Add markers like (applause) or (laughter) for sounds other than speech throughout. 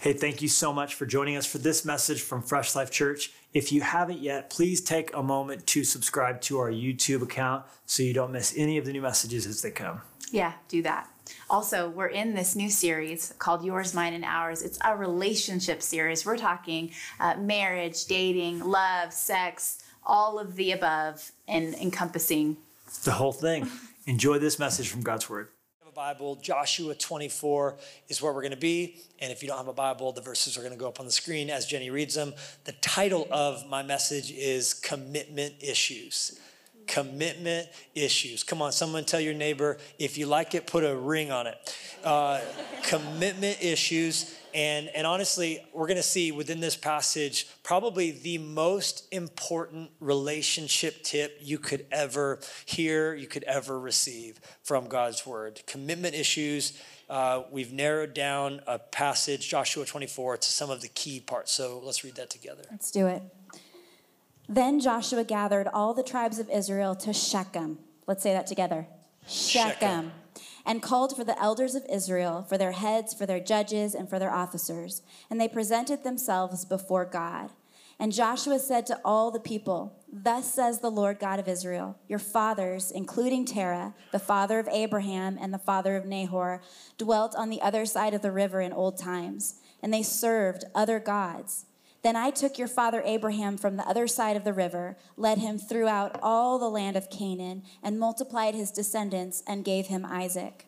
Hey, thank you so much for joining us for this message from Fresh Life Church. If you haven't yet, please take a moment to subscribe to our YouTube account so you don't miss any of the new messages as they come. Yeah, do that. Also, we're in this new series called Yours, Mine, and Ours. It's a relationship series. We're talking uh, marriage, dating, love, sex, all of the above, and encompassing the whole thing. Enjoy this message from God's Word. Bible, Joshua 24 is where we're going to be. And if you don't have a Bible, the verses are going to go up on the screen as Jenny reads them. The title of my message is Commitment Issues. Commitment Issues. Come on, someone tell your neighbor, if you like it, put a ring on it. Uh, commitment Issues. And, and honestly, we're going to see within this passage probably the most important relationship tip you could ever hear, you could ever receive from God's word. Commitment issues. Uh, we've narrowed down a passage, Joshua 24, to some of the key parts. So let's read that together. Let's do it. Then Joshua gathered all the tribes of Israel to Shechem. Let's say that together Shechem. Shechem and called for the elders of Israel, for their heads, for their judges, and for their officers. And they presented themselves before God. And Joshua said to all the people, Thus says the Lord God of Israel, Your fathers, including Terah, the father of Abraham and the father of Nahor, dwelt on the other side of the river in old times, and they served other gods. Then I took your father Abraham from the other side of the river, led him throughout all the land of Canaan, and multiplied his descendants and gave him Isaac.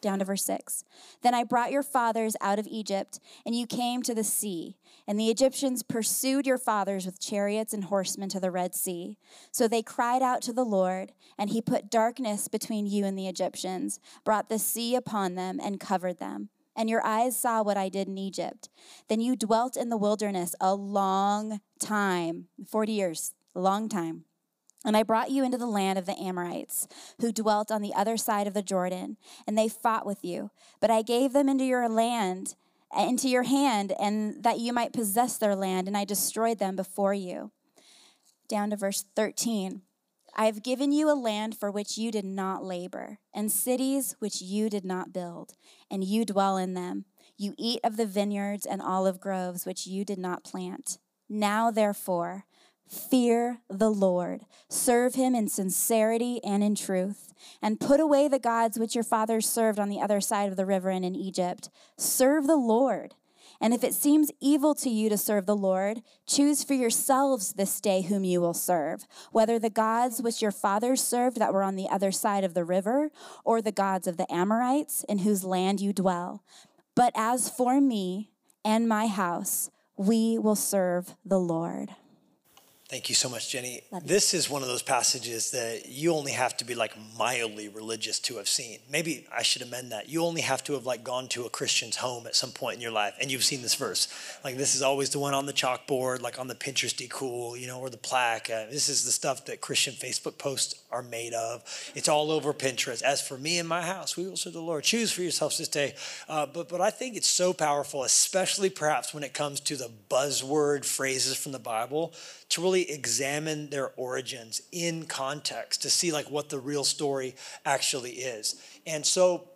Down to verse 6. Then I brought your fathers out of Egypt, and you came to the sea. And the Egyptians pursued your fathers with chariots and horsemen to the Red Sea. So they cried out to the Lord, and he put darkness between you and the Egyptians, brought the sea upon them, and covered them and your eyes saw what I did in Egypt. Then you dwelt in the wilderness a long time 40 years, a long time. And I brought you into the land of the Amorites, who dwelt on the other side of the Jordan, and they fought with you. But I gave them into your land, eh, into your hand, and that you might possess their land, and I destroyed them before you. Down to verse 13. I have given you a land for which you did not labor, and cities which you did not build, and you dwell in them. You eat of the vineyards and olive groves which you did not plant. Now, therefore, fear the Lord, serve him in sincerity and in truth, and put away the gods which your fathers served on the other side of the river and in Egypt. Serve the Lord. And if it seems evil to you to serve the Lord, choose for yourselves this day whom you will serve, whether the gods which your fathers served that were on the other side of the river, or the gods of the Amorites in whose land you dwell. But as for me and my house, we will serve the Lord. Thank you so much, Jenny. This is one of those passages that you only have to be like mildly religious to have seen. Maybe I should amend that. You only have to have like gone to a Christian's home at some point in your life and you've seen this verse. Like this is always the one on the chalkboard, like on the Pinteresty cool, you know, or the plaque. Uh, this is the stuff that Christian Facebook posts are made of. It's all over Pinterest. As for me and my house, we will serve the Lord. Choose for yourselves this day. Uh, but but I think it's so powerful, especially perhaps when it comes to the buzzword phrases from the Bible to really examine their origins in context to see like what the real story actually is. And so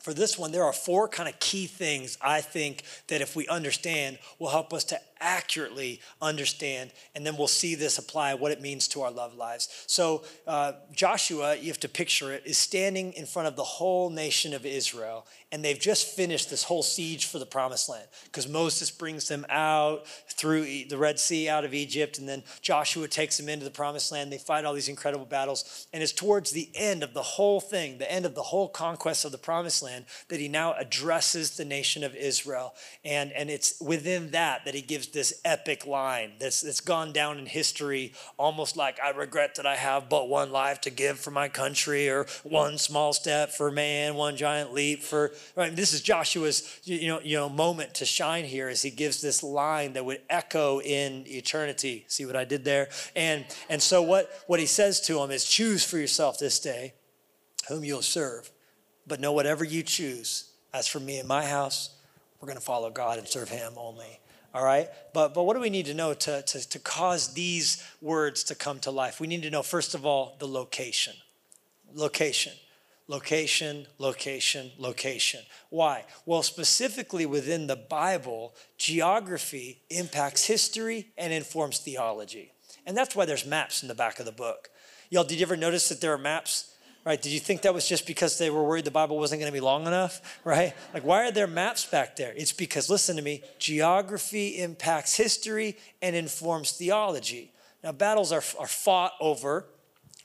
for this one, there are four kind of key things I think that if we understand will help us to accurately understand, and then we'll see this apply what it means to our love lives. So, uh, Joshua, you have to picture it, is standing in front of the whole nation of Israel, and they've just finished this whole siege for the promised land because Moses brings them out through the Red Sea out of Egypt, and then Joshua takes them into the promised land. They fight all these incredible battles, and it's towards the end of the whole thing, the end of the whole conquest of the promised land, that he now addresses the nation of Israel. And, and it's within that that he gives this epic line that's, that's gone down in history almost like I regret that I have but one life to give for my country or one small step for man, one giant leap for right. This is Joshua's you know, you know moment to shine here as he gives this line that would echo in eternity. See what I did there? And and so what, what he says to him is choose for yourself this day whom you'll serve. But know whatever you choose, as for me and my house, we're going to follow God and serve him only. All right? But, but what do we need to know to, to, to cause these words to come to life? We need to know, first of all, the location. Location. location, location, location. Why? Well, specifically within the Bible, geography impacts history and informs theology. And that's why there's maps in the back of the book. Y'all, did you ever notice that there are maps? Right? Did you think that was just because they were worried the Bible wasn't going to be long enough? Right? Like, why are there maps back there? It's because, listen to me, geography impacts history and informs theology. Now, battles are, are fought over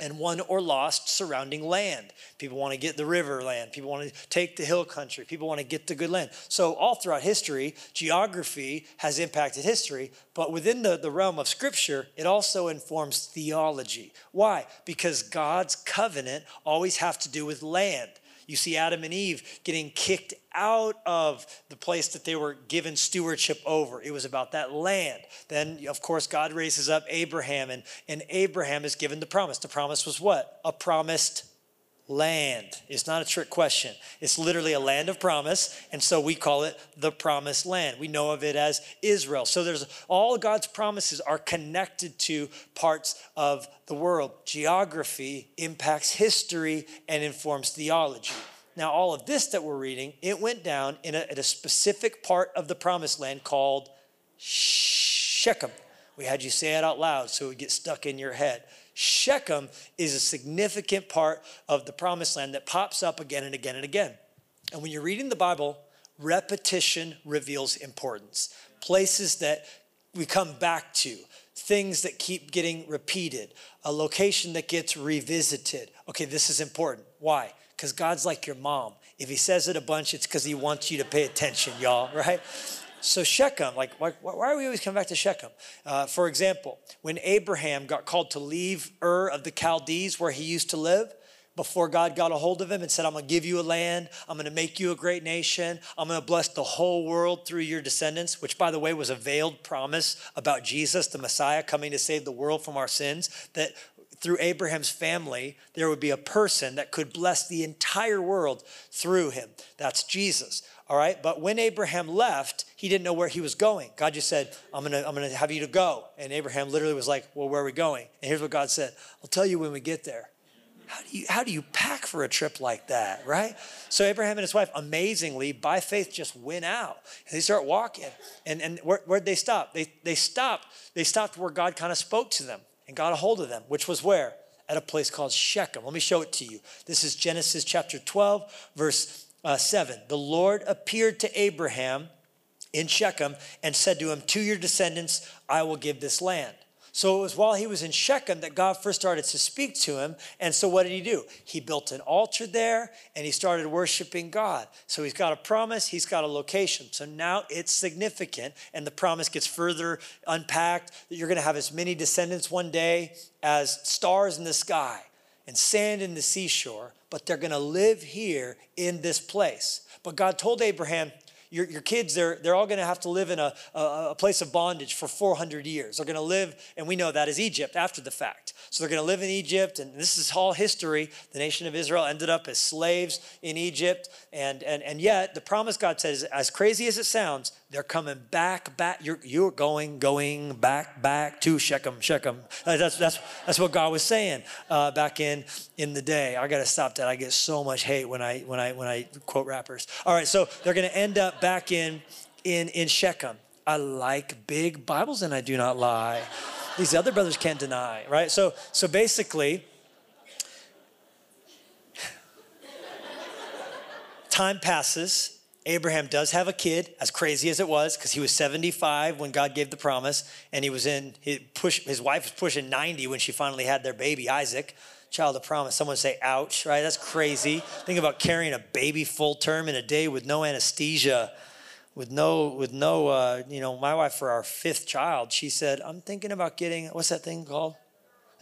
and won or lost surrounding land. People want to get the river land. People want to take the hill country. People want to get the good land. So, all throughout history, geography has impacted history, but within the, the realm of Scripture, it also informs theology. Why? Because God's covenant always have to do with land. You see Adam and Eve getting kicked out of the place that they were given stewardship over. It was about that land. Then, of course, God raises up Abraham, and, and Abraham is given the promise. The promise was what? A promised land. It's not a trick question. It's literally a land of promise, and so we call it the promised land. We know of it as Israel. So there's all God's promises are connected to parts of the world. Geography impacts history and informs theology. Now, all of this that we're reading, it went down in a, at a specific part of the promised land called Shechem. We had you say it out loud so it would get stuck in your head. Shechem is a significant part of the promised land that pops up again and again and again. And when you're reading the Bible, repetition reveals importance. Places that we come back to, things that keep getting repeated, a location that gets revisited. Okay, this is important. Why? Because God's like your mom. If he says it a bunch, it's because he wants you to pay attention, y'all, (laughs) right? So Shechem, like, why, why are we always coming back to Shechem? Uh, for example, when Abraham got called to leave Ur of the Chaldees, where he used to live, before God got a hold of him and said, I'm to give you a land. I'm to make you a great nation. I'm to bless the whole world through your descendants, which, by the way, was a veiled promise about Jesus, the Messiah, coming to save the world from our sins. That through Abraham's family, there would be a person that could bless the entire world through him. That's Jesus. All right. But when Abraham left, he didn't know where he was going. God just said, I'm to I'm to have you to go. And Abraham literally was like, Well, where are we going? And here's what God said I'll tell you when we get there. How do you how do you pack for a trip like that, right? So Abraham and his wife, amazingly, by faith, just went out and they start walking. And and where, where'd they stop? They they stopped. They stopped where God kind of spoke to them and got a hold of them, which was where? At a place called Shechem. Let me show it to you. This is Genesis chapter 12, verse uh, 7. The Lord appeared to Abraham in Shechem and said to him, To your descendants I will give this land. So it was while he was in Shechem that God first started to speak to him. And so what did he do? He built an altar there and he started worshiping God. So he's got a promise, he's got a location. So now it's significant. And the promise gets further unpacked that you're going to have as many descendants one day as stars in the sky and sand in the seashore, but they're going to live here in this place. But God told Abraham, your, your kids, they're, they're all going to have to live in a, a, a place of bondage for 400 years. They're going to live, and we know that is Egypt after the fact. So they're going to live in Egypt, and this is all history. The nation of Israel ended up as slaves in Egypt, and, and, and yet the promise God says, as crazy as it sounds, they're coming back, back. You're, you're going, going back, back to Shechem, Shechem. Uh, that's, that's, that's what God was saying uh, back in, in the day. I got to stop that. I get so much hate when I, when I, when I quote rappers. All right, so they're going to end up back in, in, in Shechem. I like big Bibles and I do not lie. These other brothers can't deny, right? So, so basically, (laughs) time passes. Abraham does have a kid, as crazy as it was, because he was 75 when God gave the promise, and he was in, he push, his wife was pushing 90 when she finally had their baby, Isaac, child of promise. Someone say, ouch, right? That's crazy. Think about carrying a baby full term in a day with no anesthesia with no with no uh, you know my wife for our fifth child she said i'm thinking about getting what's that thing called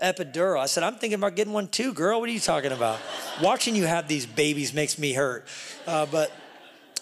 epidural i said i'm thinking about getting one too girl what are you talking about watching you have these babies makes me hurt uh, but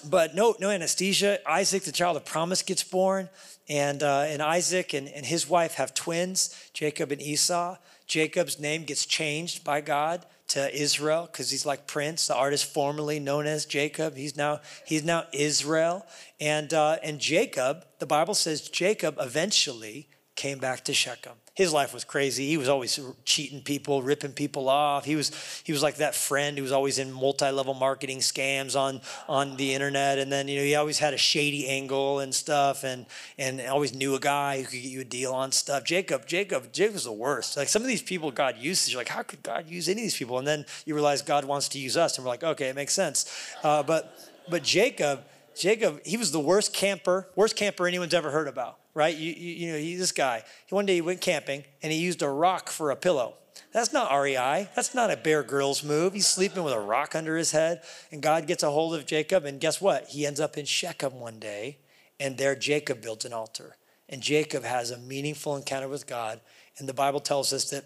but no no anesthesia isaac the child of promise gets born and uh, and isaac and, and his wife have twins jacob and esau jacob's name gets changed by god to Israel because he's like Prince, the artist formerly known as Jacob. He's now he's now Israel, and uh, and Jacob. The Bible says Jacob eventually came back to Shechem. His life was crazy. He was always cheating people, ripping people off. He was he was like that friend who was always in multi-level marketing scams on on the internet. And then you know he always had a shady angle and stuff, and and always knew a guy who could get you a deal on stuff. Jacob, Jacob, Jacob was the worst. Like some of these people God uses, you're like, how could God use any of these people? And then you realize God wants to use us, and we're like, okay, it makes sense. Uh, but but Jacob Jacob, he was the worst camper, worst camper anyone's ever heard about, right? You, you, you know, he, this guy, one day he went camping and he used a rock for a pillow. That's not REI. That's not a Bear Grylls move. He's sleeping with a rock under his head. And God gets a hold of Jacob. And guess what? He ends up in Shechem one day. And there Jacob builds an altar. And Jacob has a meaningful encounter with God. And the Bible tells us that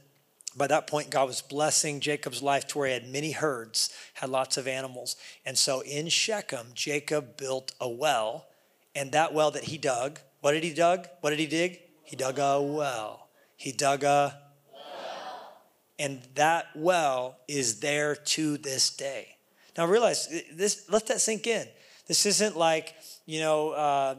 by that point, God was blessing Jacob's life to where he had many herds, had lots of animals. And so in Shechem, Jacob built a well. And that well that he dug, what did he dug? What did he dig? He dug a well. He dug a well. And that well is there to this day. Now realize this, let that sink in. This isn't like, you know, uh,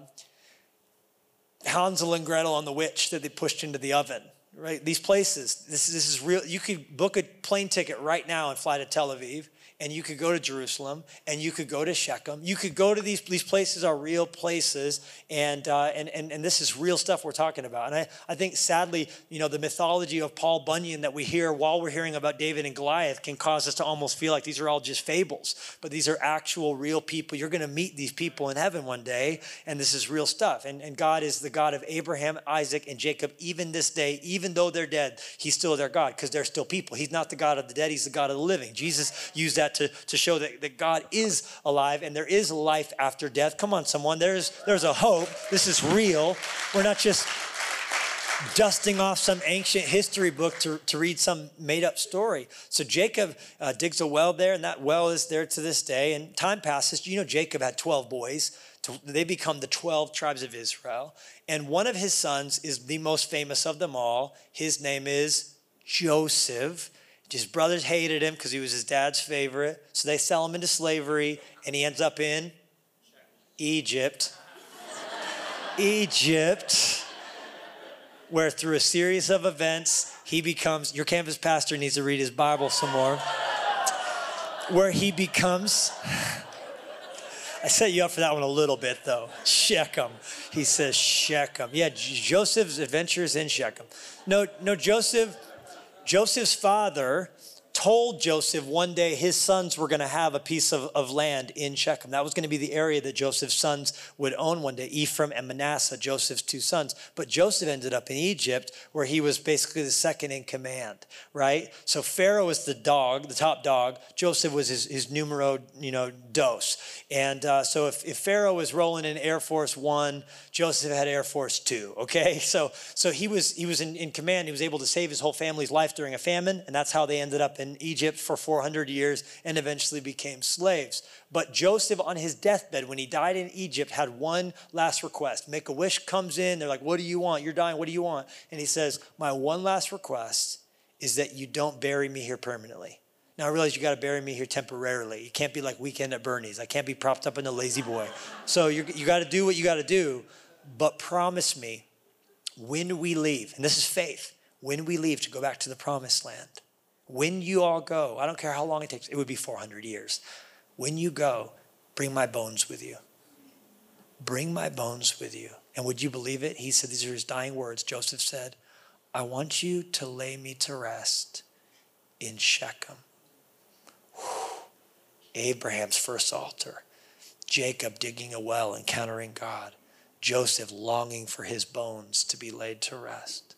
Hansel and Gretel on the witch that they pushed into the oven right? These places, this, this is real. You could book a plane ticket right now and fly to Tel Aviv and you could go to Jerusalem, and you could go to Shechem. You could go to these, these places are real places, and, uh, and, and, and this is real stuff we're talking about. And I, I think sadly, you know, the mythology of Paul Bunyan that we hear while we're hearing about David and Goliath can cause us to almost feel like these are all just fables, but these are actual real people. You're going to meet these people in heaven one day, and this is real stuff. And, and God is the God of Abraham, Isaac, and Jacob, even this day, even though they're dead, He's still their God because they're still people. He's not the God of the dead, He's the God of the living. Jesus used that to, to show that, that God is alive and there is life after death. Come on, someone. There's, there's a hope. This is real. We're not just dusting off some ancient history book to, to read some made up story. So Jacob uh, digs a well there, and that well is there to this day. And time passes. You know, Jacob had 12 boys. They become the 12 tribes of Israel. And one of his sons is the most famous of them all. His name is Joseph. His brothers hated him because he was his dad's favorite. So they sell him into slavery, and he ends up in Egypt. Egypt, where through a series of events, he becomes, your campus pastor needs to read his Bible some more, where he becomes, I set you up for that one a little bit though. Shechem. He says Shechem. Yeah, Joseph's adventures in Shechem. No, no, Joseph Joseph's father told Joseph one day his sons were going to have a piece of, of land in Shechem. That was going to be the area that Joseph's sons would own one day Ephraim and Manasseh, Joseph's two sons. But Joseph ended up in Egypt, where he was basically the second in command, right? So Pharaoh was the dog, the top dog. Joseph was his, his numero, you know, dos. And uh, so if, if Pharaoh was rolling in Air Force One, Joseph had Air Force Two, okay? (laughs) So, so he was, he was in, in command. He was able to save his whole family's life during a famine, and that's how they ended up in Egypt for 400 years and eventually became slaves. But Joseph, on his deathbed, when he died in Egypt, had one last request. Make a wish comes in. They're like, What do you want? You're dying. What do you want? And he says, My one last request is that you don't bury me here permanently. Now I realize you got to bury me here temporarily. You can't be like weekend at Bernie's. I can't be propped up in a lazy boy. So you you got to do what you got to do, but promise me when we leave, and this is faith, when we leave to go back to the promised land, when you all go, I don't care how long it takes, it would be 400 years. When you go, bring my bones with you. Bring my bones with you. And would you believe it? He said, These are his dying words. Joseph said, I want you to lay me to rest in Shechem. Whew. Abraham's first altar. Jacob digging a well, encountering God. Joseph longing for his bones to be laid to rest.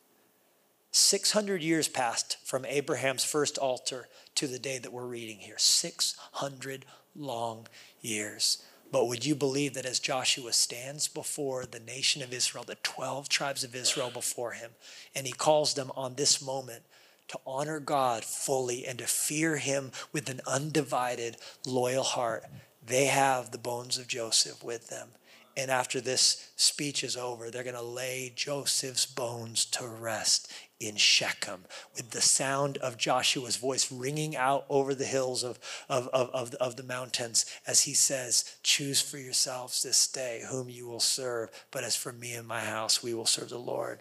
600 years passed from Abraham's first altar to the day that we're reading here. 600 long years. But would you believe that as Joshua stands before the nation of Israel, the 12 tribes of Israel before him, and he calls them on this moment to honor God fully and to fear him with an undivided, loyal heart, they have the bones of Joseph with them. And after this speech is over, they're going to lay Joseph's bones to rest in Shechem with the sound of Joshua's voice ringing out over the hills of, of, of, of, the, of the mountains as he says, Choose for yourselves this day whom you will serve. But as for me and my house, we will serve the Lord.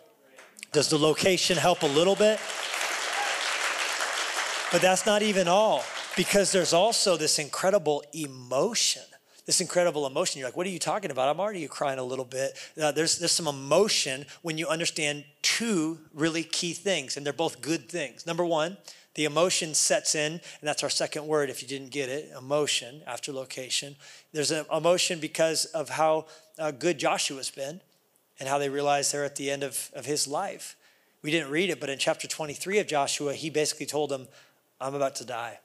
Does the location help a little bit? But that's not even all, because there's also this incredible emotion. This incredible emotion. You're like, what are you talking about? I'm already crying a little bit. Uh, there's, there's some emotion when you understand two really key things, and they're both good things. Number one, the emotion sets in, and that's our second word if you didn't get it emotion after location. There's an emotion because of how uh, good Joshua's been and how they realize they're at the end of, of his life. We didn't read it, but in chapter 23 of Joshua, he basically told them, I'm about to die.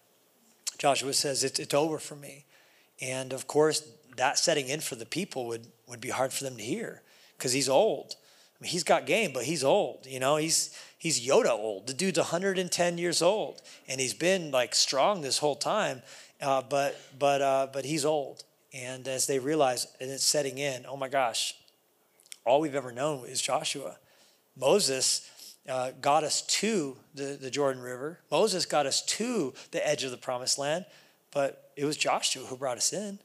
Joshua says, It's, it's over for me. And of course, that setting in for the people would, would be hard for them to hear because he's old. I mean, he's got game, but he's old. You know, he's he's Yoda old. The dude's 110 years old, and he's been like strong this whole time. Uh, but but uh, but he's old. And as they realize, and it's setting in, oh my gosh, all we've ever known is Joshua. Moses uh, got us to the, the Jordan River. Moses got us to the edge of the promised land, but it was Joshua who brought us in.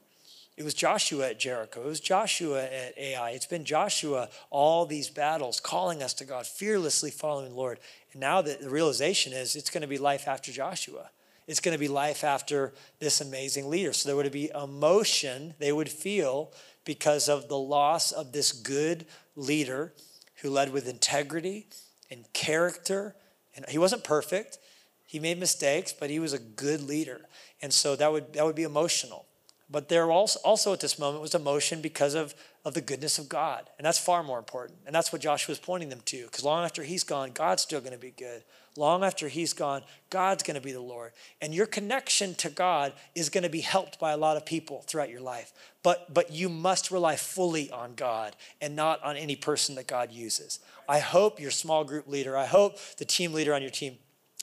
It was Joshua at Jericho. It was Joshua at Ai. It's been Joshua all these battles, calling us to God, fearlessly following the Lord. And now the, the realization is it's going to be life after Joshua. It's going to be life after this amazing leader. So there would be emotion they would feel because of the loss of this good leader who led with integrity and character. And he wasn't perfect. He made mistakes, but he was a good leader. And so that would that would be emotional. But there also, also at this moment was emotion because of, of the goodness of God. And that's far more important. And that's what Joshua was pointing them to. Because long after he's gone, God's still going to be good. Long after he's gone, God's going to be the Lord. And your connection to God is going to be helped by a lot of people throughout your life. But, but you must rely fully on God and not on any person that God uses. I hope your small group leader, I hope the team leader on your team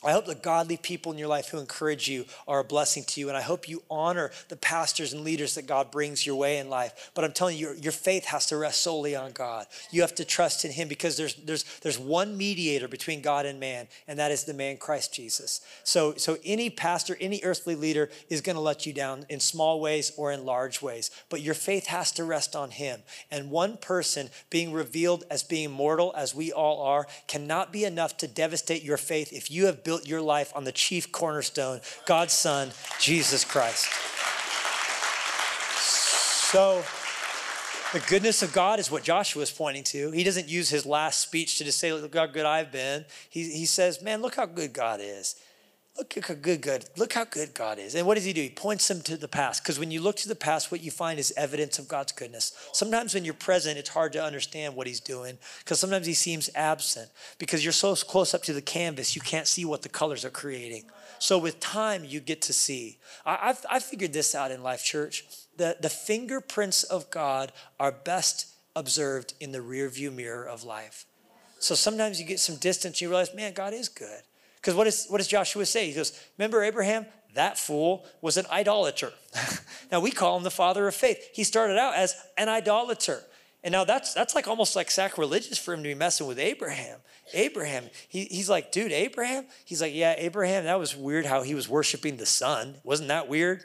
I hope the godly people in your life who encourage you are a blessing to you. And I hope you honor the pastors and leaders that God brings your way in life. But I'm telling you, your, your faith has to rest solely on God. You have to trust in Him because there's, there's, there's one mediator between God and man, and that is the man Christ Jesus. So, so any pastor, any earthly leader is going to let you down in small ways or in large ways. But your faith has to rest on Him. And one person being revealed as being mortal, as we all are, cannot be enough to devastate your faith if you have built built your life on the chief cornerstone, God's Son, Jesus Christ. So, the goodness of God is what Joshua is pointing to. He doesn't use his last speech to just say, Look how good I've been. He, he says, Man, look how good God is. Look how good, good. Look how good God is. And what does he do? He points them to the past. Because when you look to the past, what you find is evidence of God's goodness. Sometimes when you're present, it's hard to understand what he's doing because sometimes he seems absent because you're so close up to the canvas, you can't see what the colors are creating. So with time, you get to see. I, have I figured this out in Life Church. The, the fingerprints of God are best observed in the rearview mirror of life. So sometimes you get some distance, you realize, man, God is good. Because what, is, what does Joshua say? He goes, Remember Abraham? That fool was an idolater. (laughs) now we call him the father of faith. He started out as an idolater. And now that's that's like almost like sacrilegious for him to be messing with Abraham. Abraham, he, he's like, dude, Abraham? He's like, yeah, Abraham, that was weird how he was worshiping the sun. Wasn't that weird?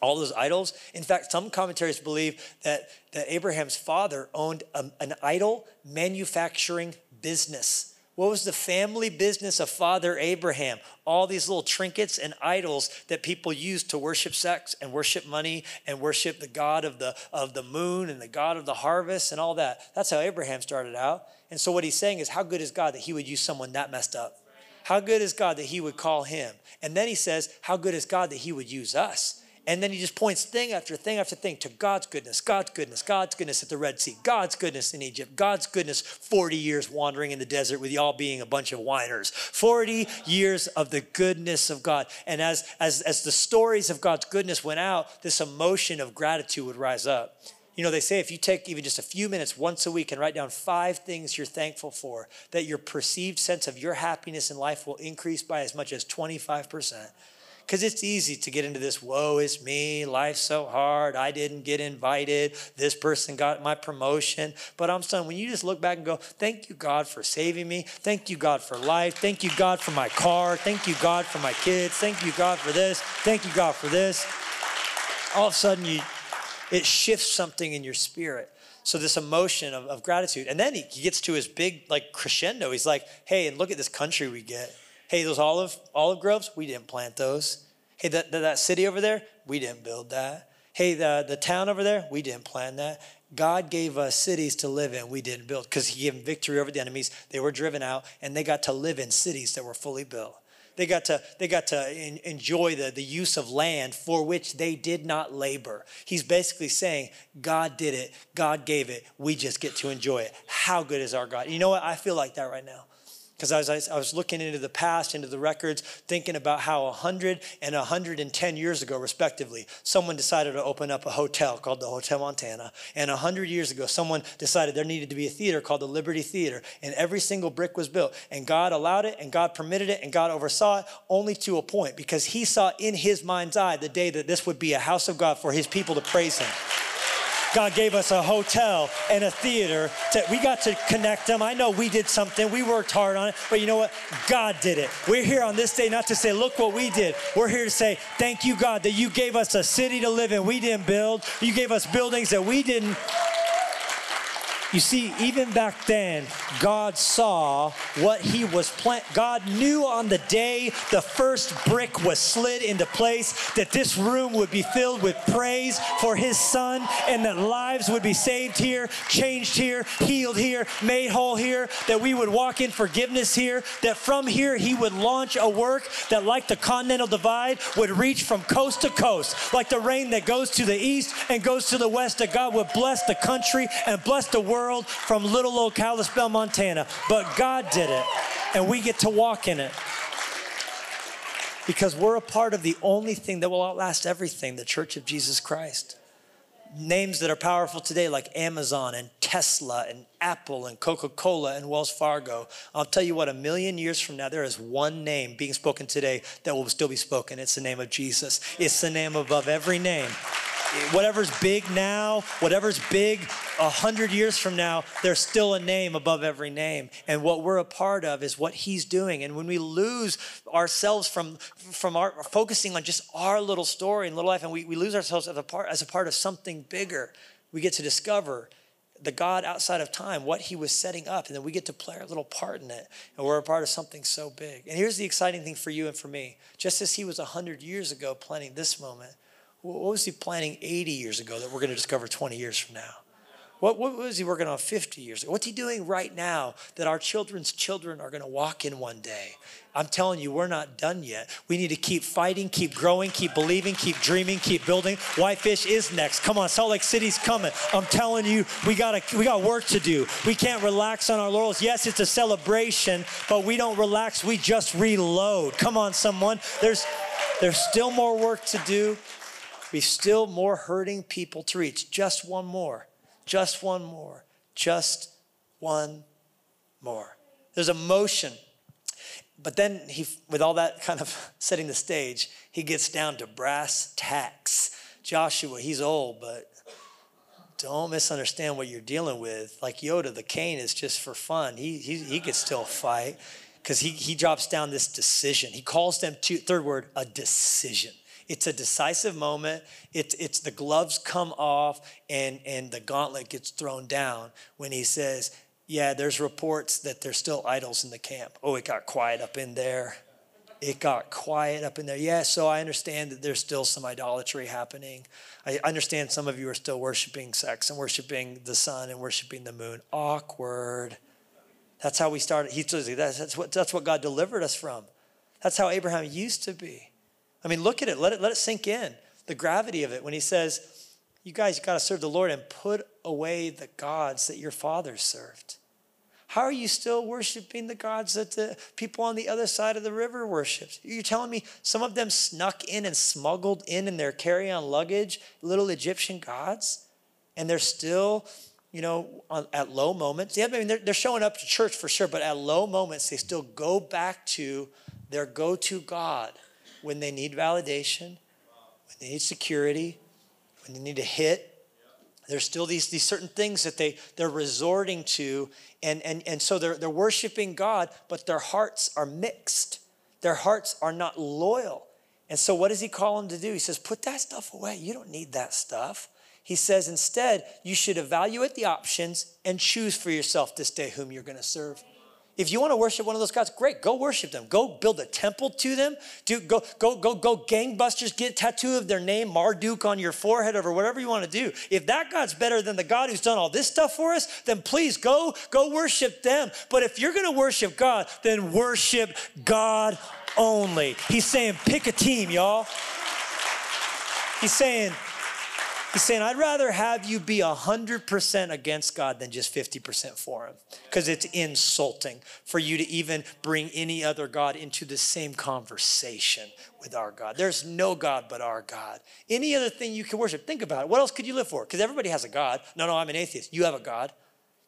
All those idols. In fact, some commentaries believe that, that Abraham's father owned a, an idol manufacturing business. What was the family business of Father Abraham? All these little trinkets and idols that people used to worship sex and worship money and worship the God of the, of the moon and the God of the harvest and all that. That's how Abraham started out. And so, what he's saying is, how good is God that he would use someone that messed up? How good is God that he would call him? And then he says, how good is God that he would use us? And then he just points thing after thing after thing to God's goodness, God's goodness, God's goodness at the Red Sea, God's goodness in Egypt, God's goodness 40 years wandering in the desert with y'all being a bunch of whiners. 40 years of the goodness of God. And as, as, as the stories of God's goodness went out, this emotion of gratitude would rise up. You know, they say if you take even just a few minutes once a week and write down five things you're thankful for, that your perceived sense of your happiness in life will increase by as much as 25%. Because it's easy to get into this, woe is me, life's so hard, I didn't get invited, this person got my promotion. But I'm saying, when you just look back and go, thank you, God, for saving me. Thank you, God, for life. Thank you, God, for my car. Thank you, God, for my kids. Thank you, God, for this. Thank you, God, for this. All of a sudden, you, it shifts something in your spirit. So this emotion of, of gratitude. And then he, he gets to his big like crescendo. He's like, hey, and look at this country we get. Hey, those olive olive groves, we didn't plant those. Hey, that, that, that city over there, we didn't build that. Hey, the, the town over there, we didn't plan that. God gave us cities to live in, we didn't build because He gave them victory over the enemies. They were driven out and they got to live in cities that were fully built. They got to, they got to enjoy the, the use of land for which they did not labor. He's basically saying, God did it, God gave it, we just get to enjoy it. How good is our God? You know what? I feel like that right now. Because I was, I was looking into the past, into the records, thinking about how 100 and 110 years ago, respectively, someone decided to open up a hotel called the Hotel Montana. And 100 years ago, someone decided there needed to be a theater called the Liberty Theater. And every single brick was built. And God allowed it, and God permitted it, and God oversaw it only to a point because He saw in His mind's eye the day that this would be a house of God for His people to praise Him. God gave us a hotel and a theater. To, we got to connect them. I know we did something. We worked hard on it. But you know what? God did it. We're here on this day not to say, look what we did. We're here to say, thank you, God, that you gave us a city to live in. We didn't build. You gave us buildings that we didn't you see, even back then, God saw what he was. God knew on the day the first brick was slid into place that this room would be filled with praise for his son and that lives would be saved here, changed here, healed here, made whole here, that we would walk in forgiveness here, that from here he would launch a work that, like the continental divide, would reach from coast to coast, like the rain that goes to the east and goes to the west, that God would bless the country and bless the world world from little old Kalispell, Montana. But God did it, and we get to walk in it. Because we're a part of the only thing that will outlast everything the Church of Jesus Christ. Names that are powerful today, like Amazon and Tesla and Apple and Coca Cola and Wells Fargo. I'll tell you what, a million years from now, there is one name being spoken today that will still be spoken. It's the name of Jesus. It's the name above every name whatever's big now, whatever's big a hundred years from now, there's still a name above every name. And what we're a part of is what he's doing. And when we lose ourselves from, from our focusing on just our little story and little life, and we, we lose ourselves as a part as a part of something bigger, we get to discover the God outside of time, what he was setting up, and then we get to play our little part in it. And we're a part of something so big. And here's the exciting thing for you and for me. Just as he was 100 years ago planning this moment, what was he planning 80 years ago that we're going to discover 20 years from now? What, what was he working on 50 years ago? What's he doing right now that our children's children are going to walk in one day? I'm telling you, we're not done yet. We need to keep fighting, keep growing, keep believing, keep dreaming, keep building. Whitefish is next. Come on, Salt Lake City's coming. I'm telling you, we got we got work to do. We can't relax on our laurels. Yes, it's a celebration, but we don't relax. We just reload. Come on, someone. There's there's still more work to do. We still more hurting people to reach. Just one more. Just one more. Just one more. There's emotion. But then he, with all that kind of (laughs) setting the stage, he gets down to brass tacks. Joshua, he's old, but don't misunderstand what you're dealing with. Like Yoda, the cane is just for fun. He, he, he could still fight because he, he drops down this decision. He calls them to, third word, a decision. It's a decisive moment. It's, it's the gloves come off and, and the gauntlet gets thrown down when he says, Yeah, there's reports that there's still idols in the camp. Oh, it got quiet up in there. It got quiet up in there. Yeah, so I understand that there's still some idolatry happening. I understand some of you are still worshiping sex and worshiping the sun and worshiping the moon. Awkward. That's how we started. He says that's what, that's what God delivered us from. That's how Abraham used to be. I mean, look at it. Let it, let it sink in. The gravity of it when he says, You guys got to serve the Lord and put away the gods that your fathers served. How are you still worshiping the gods that the people on the other side of the river worshiped? You're telling me some of them snuck in and smuggled in in their carry on luggage little Egyptian gods? And they're still, you know, on, at low moments. Yeah, I mean, they're, they're showing up to church for sure, but at low moments, they still go back to their go to God when they need validation, when they need security, when they need a hit. There's still these, these certain things that they, they're resorting to. And, and, and so they're, they're worshiping God, but their hearts are mixed. Their hearts are not loyal. And so what does he call them to do? He says, put that stuff away. You don't need that stuff. He says instead, you should evaluate the options and choose for yourself this day whom you're going to serve. If you want to worship one of those gods, great, go worship them. Go build a temple to them. Do go go go go gangbusters, get a tattoo of their name, Marduk on your forehead or whatever you want to do. If that God's better than the God who's done all this stuff for us, then please go go worship them. But if you're going to worship God, then worship God only. He's saying pick a team, y'all. He's saying He's saying, I'd rather have you be 100% against God than just 50% for Him. Because it's insulting for you to even bring any other God into the same conversation with our God. There's no God but our God. Any other thing you can worship, think about it. What else could you live for? Because everybody has a God. No, no, I'm an atheist. You have a God.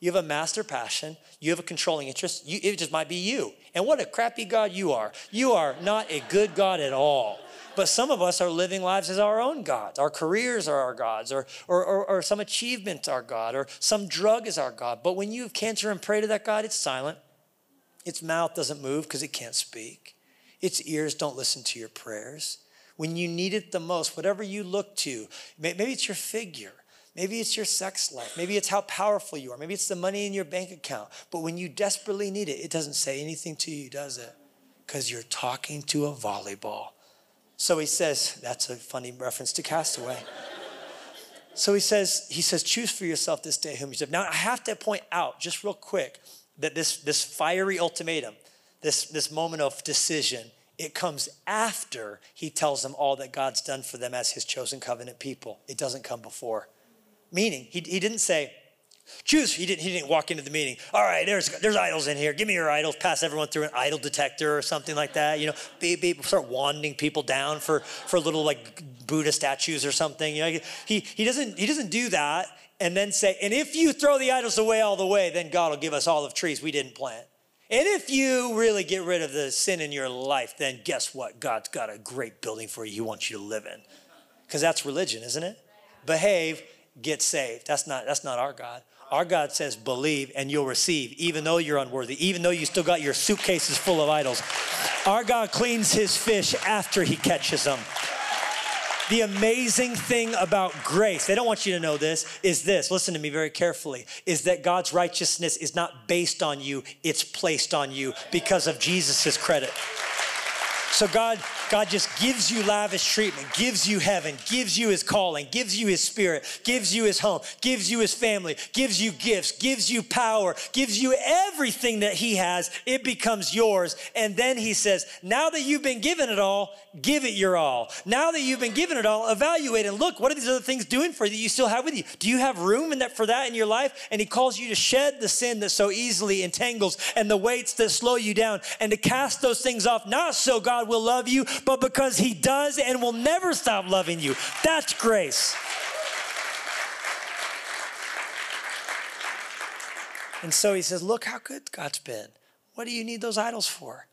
You have a master passion. You have a controlling interest. You, it just might be you. And what a crappy God you are. You are not a good God at all. But some of us are living lives as our own gods. Our careers are our gods, or, or, or, or some achievement our God, or some drug is our God. But when you have cancer and pray to that God, it's silent. Its mouth doesn't move because it can't speak. Its ears don't listen to your prayers. When you need it the most, whatever you look to, maybe it's your figure. Maybe it's your sex life. Maybe it's how powerful you are. Maybe it's the money in your bank account. But when you desperately need it, it doesn't say anything to you, does it? Because you're talking to a volleyball. So he says, that's a funny reference to Castaway. (laughs) so he says, he says, choose for yourself this day whom you serve. Now I have to point out just real quick that this, this fiery ultimatum, this, this moment of decision, it comes after he tells them all that God's done for them as his chosen covenant people. It doesn't come before. Meaning, he, he didn't say, Choose. He didn't, he didn't walk into the meeting. All right, there's, there's idols in here. Give me your idols. Pass everyone through an idol detector or something like that. You know, be, be, start wanding people down for, for little like Buddha statues or something. You know, he, he, doesn't, he doesn't do that and then say, and if you throw the idols away all the way, then God will give us olive trees we didn't plant. And if you really get rid of the sin in your life, then guess what? God's got a great building for you he wants you to live in. Because that's religion, isn't it? Behave, get saved. That's not, that's not our God. Our God says, believe and you'll receive, even though you're unworthy, even though you still got your suitcases full of idols. Our God cleans his fish after he catches them. The amazing thing about grace, they don't want you to know this, is this, listen to me very carefully, is that God's righteousness is not based on you, it's placed on you because of Jesus' credit. So God, God just gives you lavish treatment, gives you heaven, gives you his calling, gives you his spirit, gives you his home, gives you his family, gives you gifts, gives you power, gives you everything that he has. It becomes yours. And then he says, now that you've been given it all, give it your all. Now that you've been given it all, evaluate and look, what are these other things doing for you that you still have with you? Do you have room in that for that in your life? And he calls you to shed the sin that so easily entangles and the weights that slow you down and to cast those things off, not so God God will love you, but because He does and will never stop loving you. That's grace. And so he says, Look how good God's been. What do you need those idols for?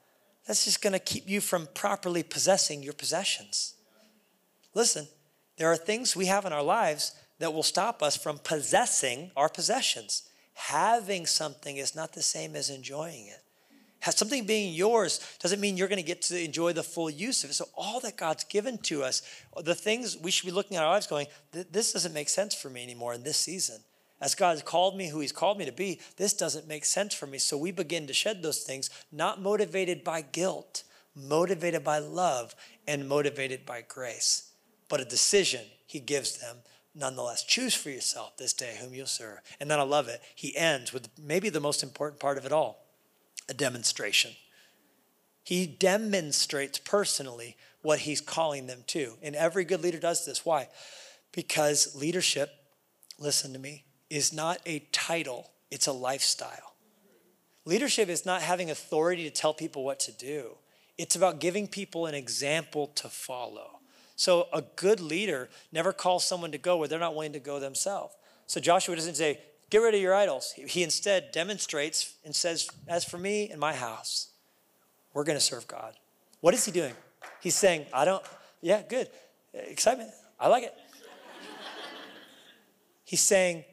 That's just going to keep you from properly possessing your possessions. Listen, there are things we have in our lives that will stop us from possessing our possessions. Having something is not the same as enjoying it something being yours doesn't mean you're going to get to enjoy the full use of it. So, all that God's given to us, the things we should be looking at our lives going, this doesn't make sense for me anymore in this season. As God has called me who He's called me to be, this doesn't make sense for me. So, we begin to shed those things, not motivated by guilt, motivated by love, and motivated by grace. But a decision He gives them nonetheless. Choose for yourself this day whom you'll serve. And then I love it. He ends with maybe the most important part of it all a demonstration. He demonstrates personally what he's calling them to. And every good leader does this. Why? Because leadership, listen to me, is not a title, it's a lifestyle. Leadership is not having authority to tell people what to do, it's about giving people an example to follow. So a good leader never calls someone to go where they're not willing to go themselves. So Joshua doesn't say, Get rid of your idols. He instead demonstrates and says, As for me and my house, we're going to serve God. What is he doing? He's saying, I don't, yeah, good. Excitement. I like it. (laughs) He's saying,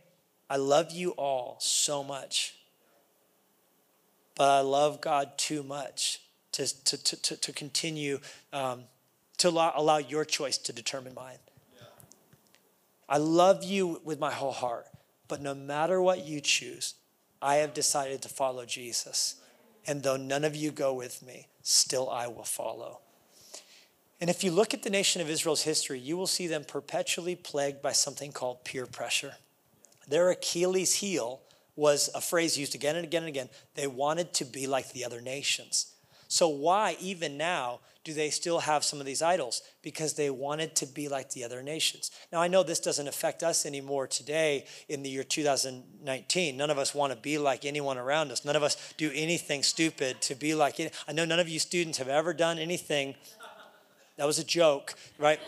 I love you all so much, but I love God too much to, to, to, to, continue um, to allow, allow your choice to determine mine. I love you with my whole heart. But no matter what you choose, I have decided to follow Jesus. And though none of you go with me, still I will follow. And if you look at the nation of Israel's history, you will see them perpetually plagued by something called peer pressure. Their Achilles heel was a phrase used again and again and again. They wanted to be like the other nations. So, why, even now, do they still have some of these idols? Because they wanted to be like the other nations. Now, I know this doesn't affect us anymore today in the year 2019. None of us want to be like anyone around us. None of us do anything stupid to be like it. I know none of you students have ever done anything. That was a joke, right?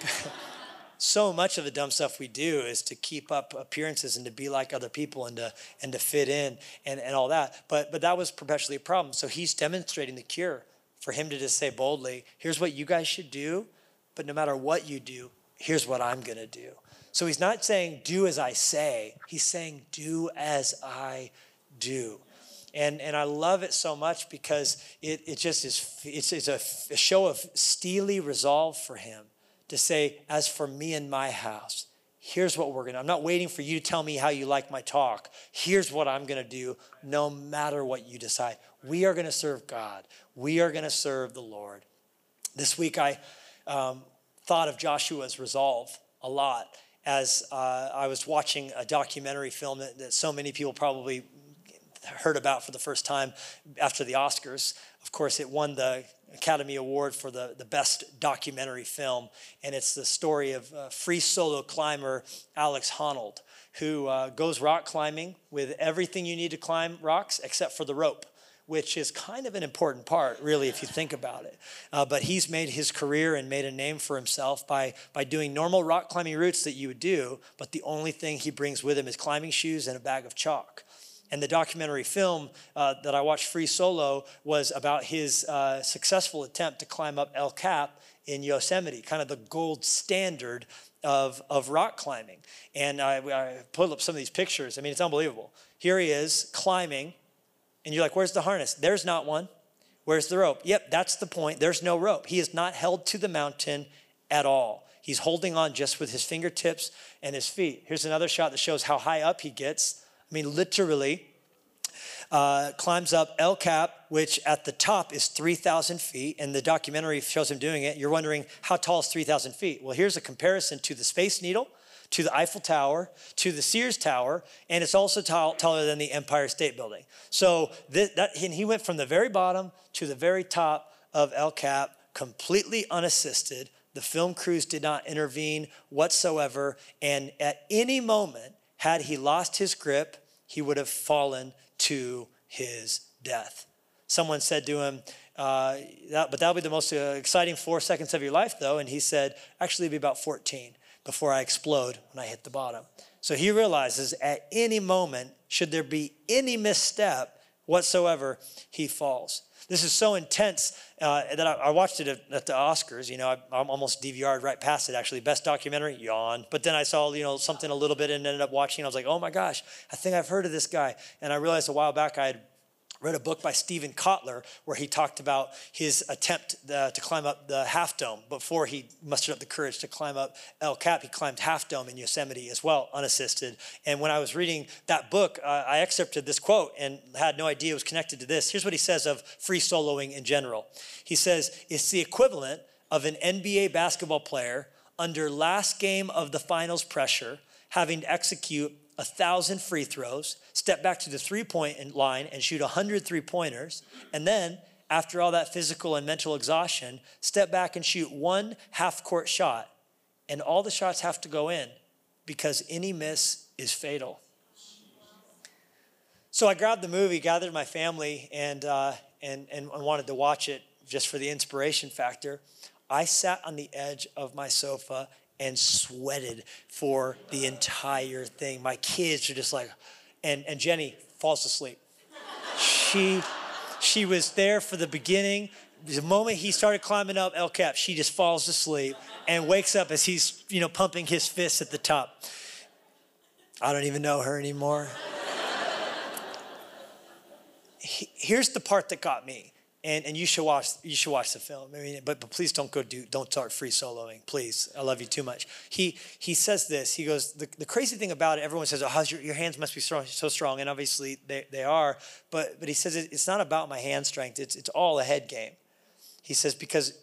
(laughs) so much of the dumb stuff we do is to keep up appearances and to be like other people and to and to fit in and, and all that. But but that was perpetually a problem. So he's demonstrating the cure for him to just say boldly, here's what you guys should do, but no matter what you do, here's what I'm going to do. So he's not saying, do as I say, he's saying, do as I do. And, and I love it so much because it, it just is, it's, it's a, a show of steely resolve for him to say, as for me and my house, here's what we're gonna, I'm not waiting for you to tell me how you like my talk. Here's what I'm gonna do, no matter what you decide. We are gonna serve God we are going to serve the Lord. This week, I um, thought of Joshua's resolve a lot as uh, I was watching a documentary film that, that so many people probably heard about for the first time after the Oscars. Of course, it won the Academy Award for the, the best documentary film, and it's the story of uh, free solo climber Alex Honnold, who uh, goes rock climbing with everything you need to climb rocks except for the rope which is kind of an important part, really, if you think about it. Uh, but he's made his career and made a name for himself by, by doing normal rock climbing routes that you would do, but the only thing he brings with him is climbing shoes and a bag of chalk. And the documentary film uh, that I watched free solo was about his uh, successful attempt to climb up El Cap in Yosemite, kind of the gold standard of, of rock climbing. And I, I pulled up some of these pictures. I mean, it's unbelievable. Here he is climbing and you're like, where's the harness? There's not one. Where's the rope? Yep, that's the point. There's no rope. He is not held to the mountain at all. He's holding on just with his fingertips and his feet. Here's another shot that shows how high up he gets. I mean, literally, uh, climbs up El Cap, which at the top is 3,000 feet, and the documentary shows him doing it. You're wondering, how tall is 3,000 feet? Well, here's a comparison to the Space Needle to the Eiffel Tower, to the Sears Tower, and it's also tall, taller than the Empire State Building. So that, and he went from the very bottom to the very top of El Cap, completely unassisted. The film crews did not intervene whatsoever, and at any moment, had he lost his grip, he would have fallen to his death. Someone said to him, uh, that, but that'll be the most uh, exciting four seconds of your life, though. And he said, actually, it'll be about 14 before I explode when I hit the bottom. So he realizes at any moment, should there be any misstep whatsoever, he falls. This is so intense uh, that I, I, watched it at, at, the Oscars. You know, I, am almost DVR'd right past it. Actually, best documentary, yawn. But then I saw you know something a little bit and ended up watching. I was like, oh my gosh, I think I've heard of this guy. And I realized a while back I had read a book by Steven Kotler where he talked about his attempt uh, to climb up the Half Dome. Before he mustered up the courage to climb up El Cap, he climbed Half Dome in Yosemite as well, unassisted. And when I was reading that book, uh, I excerpted this quote and had no idea it was connected to this. Here's what he says of free soloing in general. He says, it's the equivalent of an NBA basketball player under last game of the finals pressure having to execute a thousand free throws, step back to the three point line and shoot 100 three pointers, and then after all that physical and mental exhaustion, step back and shoot one half court shot. And all the shots have to go in because any miss is fatal. So I grabbed the movie, gathered my family, and, uh, and, and wanted to watch it just for the inspiration factor. I sat on the edge of my sofa and sweated for the entire thing. My kids are just like, and, and Jennie falls asleep. she, she was there for the beginning. The moment he started climbing up El Cap, she just falls asleep and wakes up as he's, you know, pumping his fists at the top. I don't even know her anymore. Here's the part that got me. And and you should watch you should watch the film. I mean, but, but please don't go do don't start free soloing, please. I love you too much. He he says this. He goes the, the crazy thing about it. Everyone says, "Oh, your, your hands must be strong, so strong," and obviously they, they are. But but he says it, it's not about my hand strength. It's it's all a head game. He says because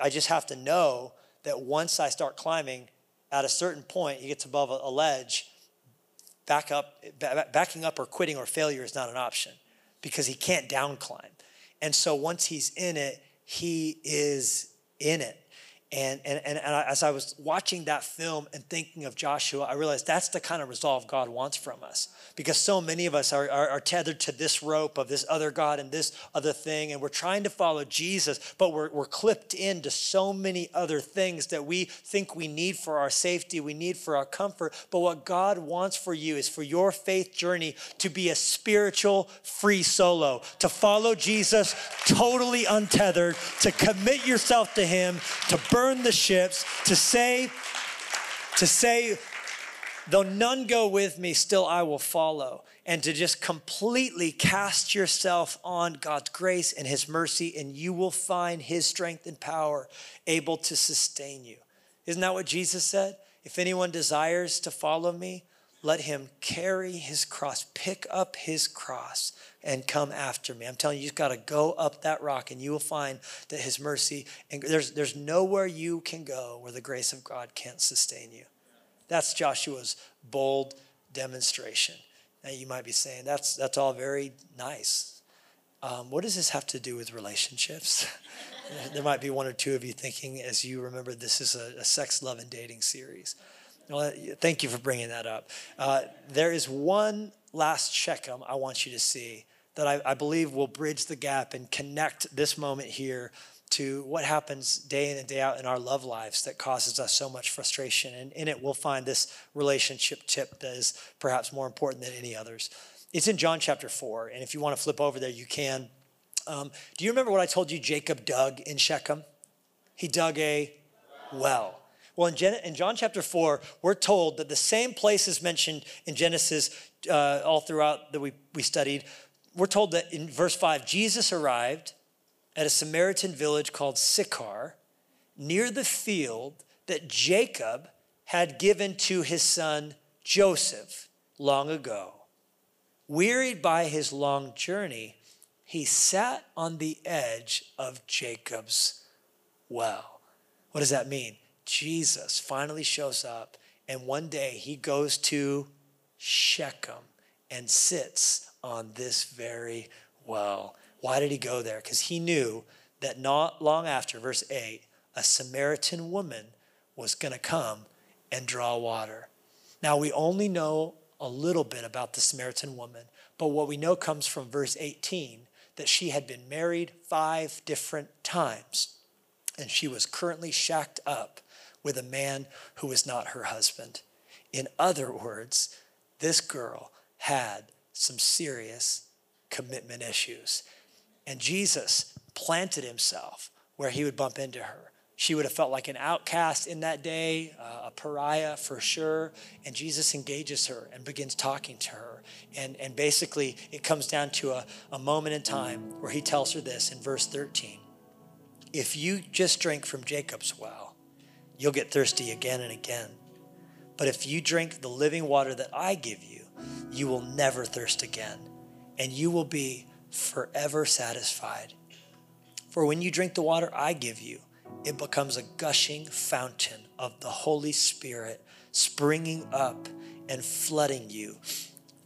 I just have to know that once I start climbing, at a certain point, he gets above a, a ledge. Back up, backing up or quitting or failure is not an option because he can't down climb. And so once he's in it, he is in it. And, and, and, as I was watching that film and thinking of Joshua, I realized that's the kind of resolve God wants from us. Because so many of us are, are, are, tethered to this rope of this other God and this other thing, and we're trying to follow Jesus, but we're, we're clipped into so many other things that we think we need for our safety, we need for our comfort. But what God wants for you is for your faith journey to be a spiritual free solo, to follow Jesus totally untethered, to commit yourself to Him, to burn burn the ships, to say, to say, though none go with me, still I will follow. And to just completely cast yourself on God's grace and His mercy, and you will find His strength and power able to sustain you. Isn't that what Jesus said? If anyone desires to follow me, let him carry his cross, pick up his cross, and come after me. I'm telling you, you've got to go up that rock, and you will find that his mercy, and there's, there's nowhere you can go where the grace of God can't sustain you. That's Joshua's bold demonstration. Now, you might be saying, that's, that's all very nice. Um, what does this have to do with relationships? (laughs) there might be one or two of you thinking, as you remember, this is a, a sex, love, and dating series. Thank you for bringing that up. Uh, there is one last Shechem I want you to see that I, I believe will bridge the gap and connect this moment here to what happens day in and day out in our love lives that causes us so much frustration. And in it, we'll find this relationship tip that is perhaps more important than any others. It's in John chapter 4. And if you want to flip over there, you can. Um, do you remember what I told you Jacob dug in Shechem? He dug a well. Well, in, Gen- in John chapter 4, we're told that the same place is mentioned in Genesis uh, all throughout that we, we studied, we're told that in verse 5, Jesus arrived at a Samaritan village called Sychar near the field that Jacob had given to his son Joseph long ago. Wearied by his long journey, he sat on the edge of Jacob's well. What does that mean? Jesus finally shows up, and one day he goes to Shechem and sits on this very well. Why did he go there? Because he knew that not long after, verse 8, a Samaritan woman was going to come and draw water. Now, we only know a little bit about the Samaritan woman, but what we know comes from verse 18 that she had been married five different times and she was currently shacked up with a man who was not her husband. In other words, this girl had some serious commitment issues. And Jesus planted himself where he would bump into her. She would have felt like an outcast in that day, uh, a pariah for sure. And Jesus engages her and begins talking to her. And, and basically, it comes down to a, a moment in time where he tells her this in verse 13 If you just drink from Jacob's well, you'll get thirsty again and again. But if you drink the living water that I give you, you will never thirst again, and you will be forever satisfied. For when you drink the water I give you, it becomes a gushing fountain of the Holy Spirit springing up and flooding you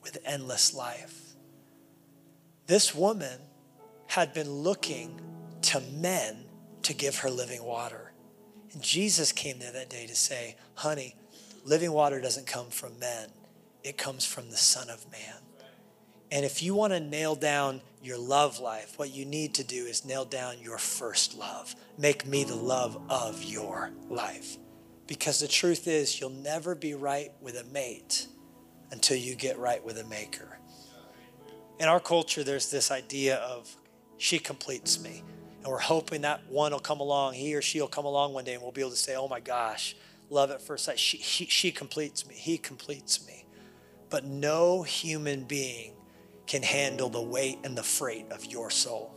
with endless life. This woman had been looking to men to give her living water. And Jesus came there that day to say, honey, living water doesn't come from men, it comes from the Son of Man. And if you want to nail down your love life, what you need to do is nail down your first love. Make me the love of your life. Because the truth is, you'll never be right with a mate until you get right with a maker. In our culture, there's this idea of she completes me. And we're hoping that one will come along, he or she will come along one day and we'll be able to say, oh my gosh, love at first sight. She, he, she completes me, he completes me. But no human being can handle the weight and the freight of your soul.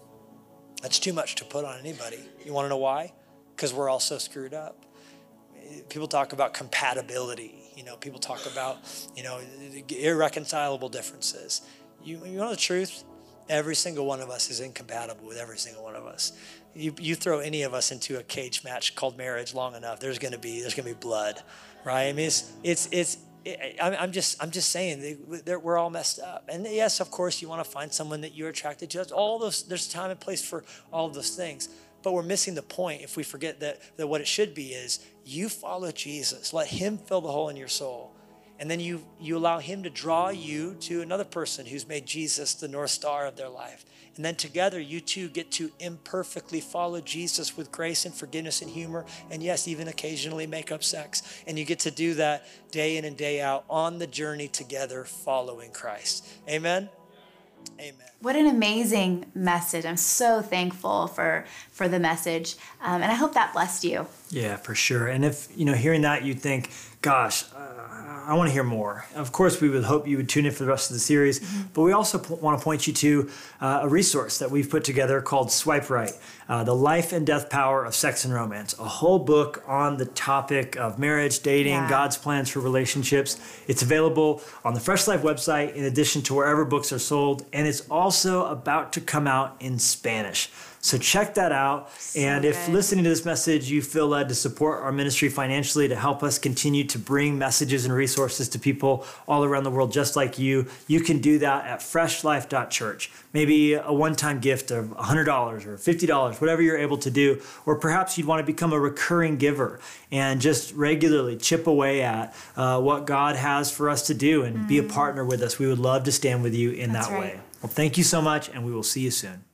That's too much to put on anybody. You want to know why? Because we're all so screwed up. People talk about compatibility. You know, people talk about, you know, irreconcilable differences. You, you know the truth? Every single one of us is incompatible with every single one of us. You, you throw any of us into a cage match called marriage long enough, there's going to be there's going to be blood, right? I mean, it's it's it's I'm just I'm just saying we're all messed up. And yes, of course, you want to find someone that you're attracted to. All those there's time and place for all of those things. But we're missing the point if we forget that, that what it should be is you follow Jesus. Let him fill the hole in your soul. And then you you allow him to draw you to another person who's made Jesus the North Star of their life. And then together, you two get to imperfectly follow Jesus with grace and forgiveness and humor, and yes, even occasionally make up sex. And you get to do that day in and day out on the journey together following Christ. Amen. Amen. What an amazing message. I'm so thankful for for the message. Um, and I hope that blessed you. Yeah, for sure. And if, you know, hearing that, you think, gosh, I want to hear more. Of course, we would hope you would tune in for the rest of the series, mm-hmm. but we also p- want to point you to uh, a resource that we've put together called Swipe Right uh, The Life and Death Power of Sex and Romance, a whole book on the topic of marriage, dating, yeah. God's plans for relationships. It's available on the Fresh Life website in addition to wherever books are sold, and it's also about to come out in Spanish. So check that out. So and if good. listening to this message, you feel led to support our ministry financially to help us continue to bring messages and resources to people all around the world just like you, you can do that at freshlife.church. Maybe a one time gift of $100 or $50, whatever you're able to do. Or perhaps you'd want to become a recurring giver and just regularly chip away at uh, what God has for us to do and mm. be a mm. partner with us. We would love to stand with you in That's that right. way. Well, thank you so much, and we will see you soon.